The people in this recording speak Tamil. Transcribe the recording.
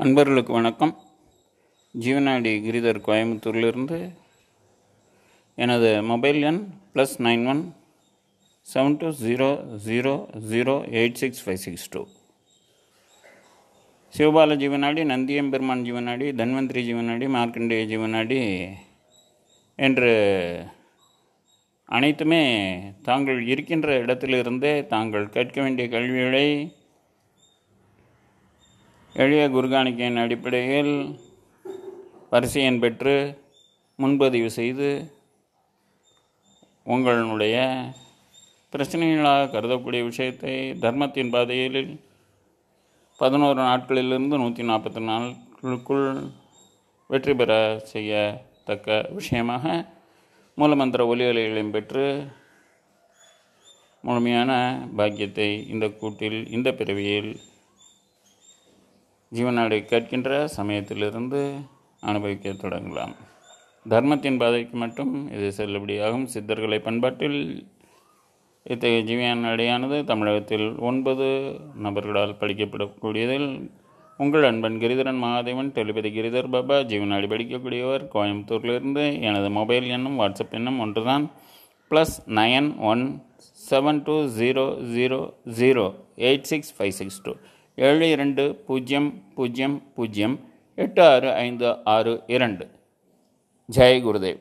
அன்பர்களுக்கு வணக்கம். ஜீவனாடி கிரிதர் கோயம்புத்தூரிலிருந்து எனது மொபைல் எண் plus nine one seven two zero zero zero eight six five six two Sivabala ஜீவனாடி Nandiyamperuman ஜீவனாடி தன்வந்திரி ஜீவனாடி மார்க்கண்டேய ஜீவனாடி என்று அனைத்துமே தாங்கள் இருக்கின்ற இடத்திலிருந்தே தாங்கள் கேட்க வேண்டிய கல்விகளை எளிய குர்கானிக்கையின் அடிப்படையில் வரிசையன் பெற்று முன்பதிவு செய்து உங்களுடைய பிரச்சனைகளாக கருதக்கூடிய விஷயத்தை தர்மத்தின் பாதையில் பதினோரு நாட்களிலிருந்து நூற்றி நாற்பத்தி நாட்களுக்குள் வெற்றி பெற செய்யத்தக்க விஷயமாக மூலமந்திர ஒலியலைகளையும் பெற்று முழுமையான பாக்கியத்தை இந்த கூட்டில் இந்த பிறவியில் ஜீவனாடை கேட்கின்ற சமயத்திலிருந்து அனுபவிக்க தொடங்கலாம். தர்மத்தின் பாதைக்கு மட்டும் இது செல்லுபடியாகும். சித்தர்களை பண்பாட்டில் இத்தகைய ஜீவனாடையானது தமிழகத்தில் ஒன்பது நபர்களால் படிக்கப்படக்கூடியதில் உங்கள் அன்பன் கிரிதரன் மகாதேவன் டெலிபதி கிரிதர் பாபா ஜீவனாடி படிக்கக்கூடியவர் கோயம்புத்தூரிலிருந்து எனது மொபைல் எண்ணும் வாட்ஸ்அப் எண்ணும் ஒன்றுதான். Plus nine one seven two zero zero zero eight six five six two. ஏழு இரண்டு பூஜ்ஜியம் பூஜ்ஜியம் பூஜ்ஜியம் எட்டு ஆறு ஐந்து ஆறு இரண்டு. ஜெய் குருதேவ்.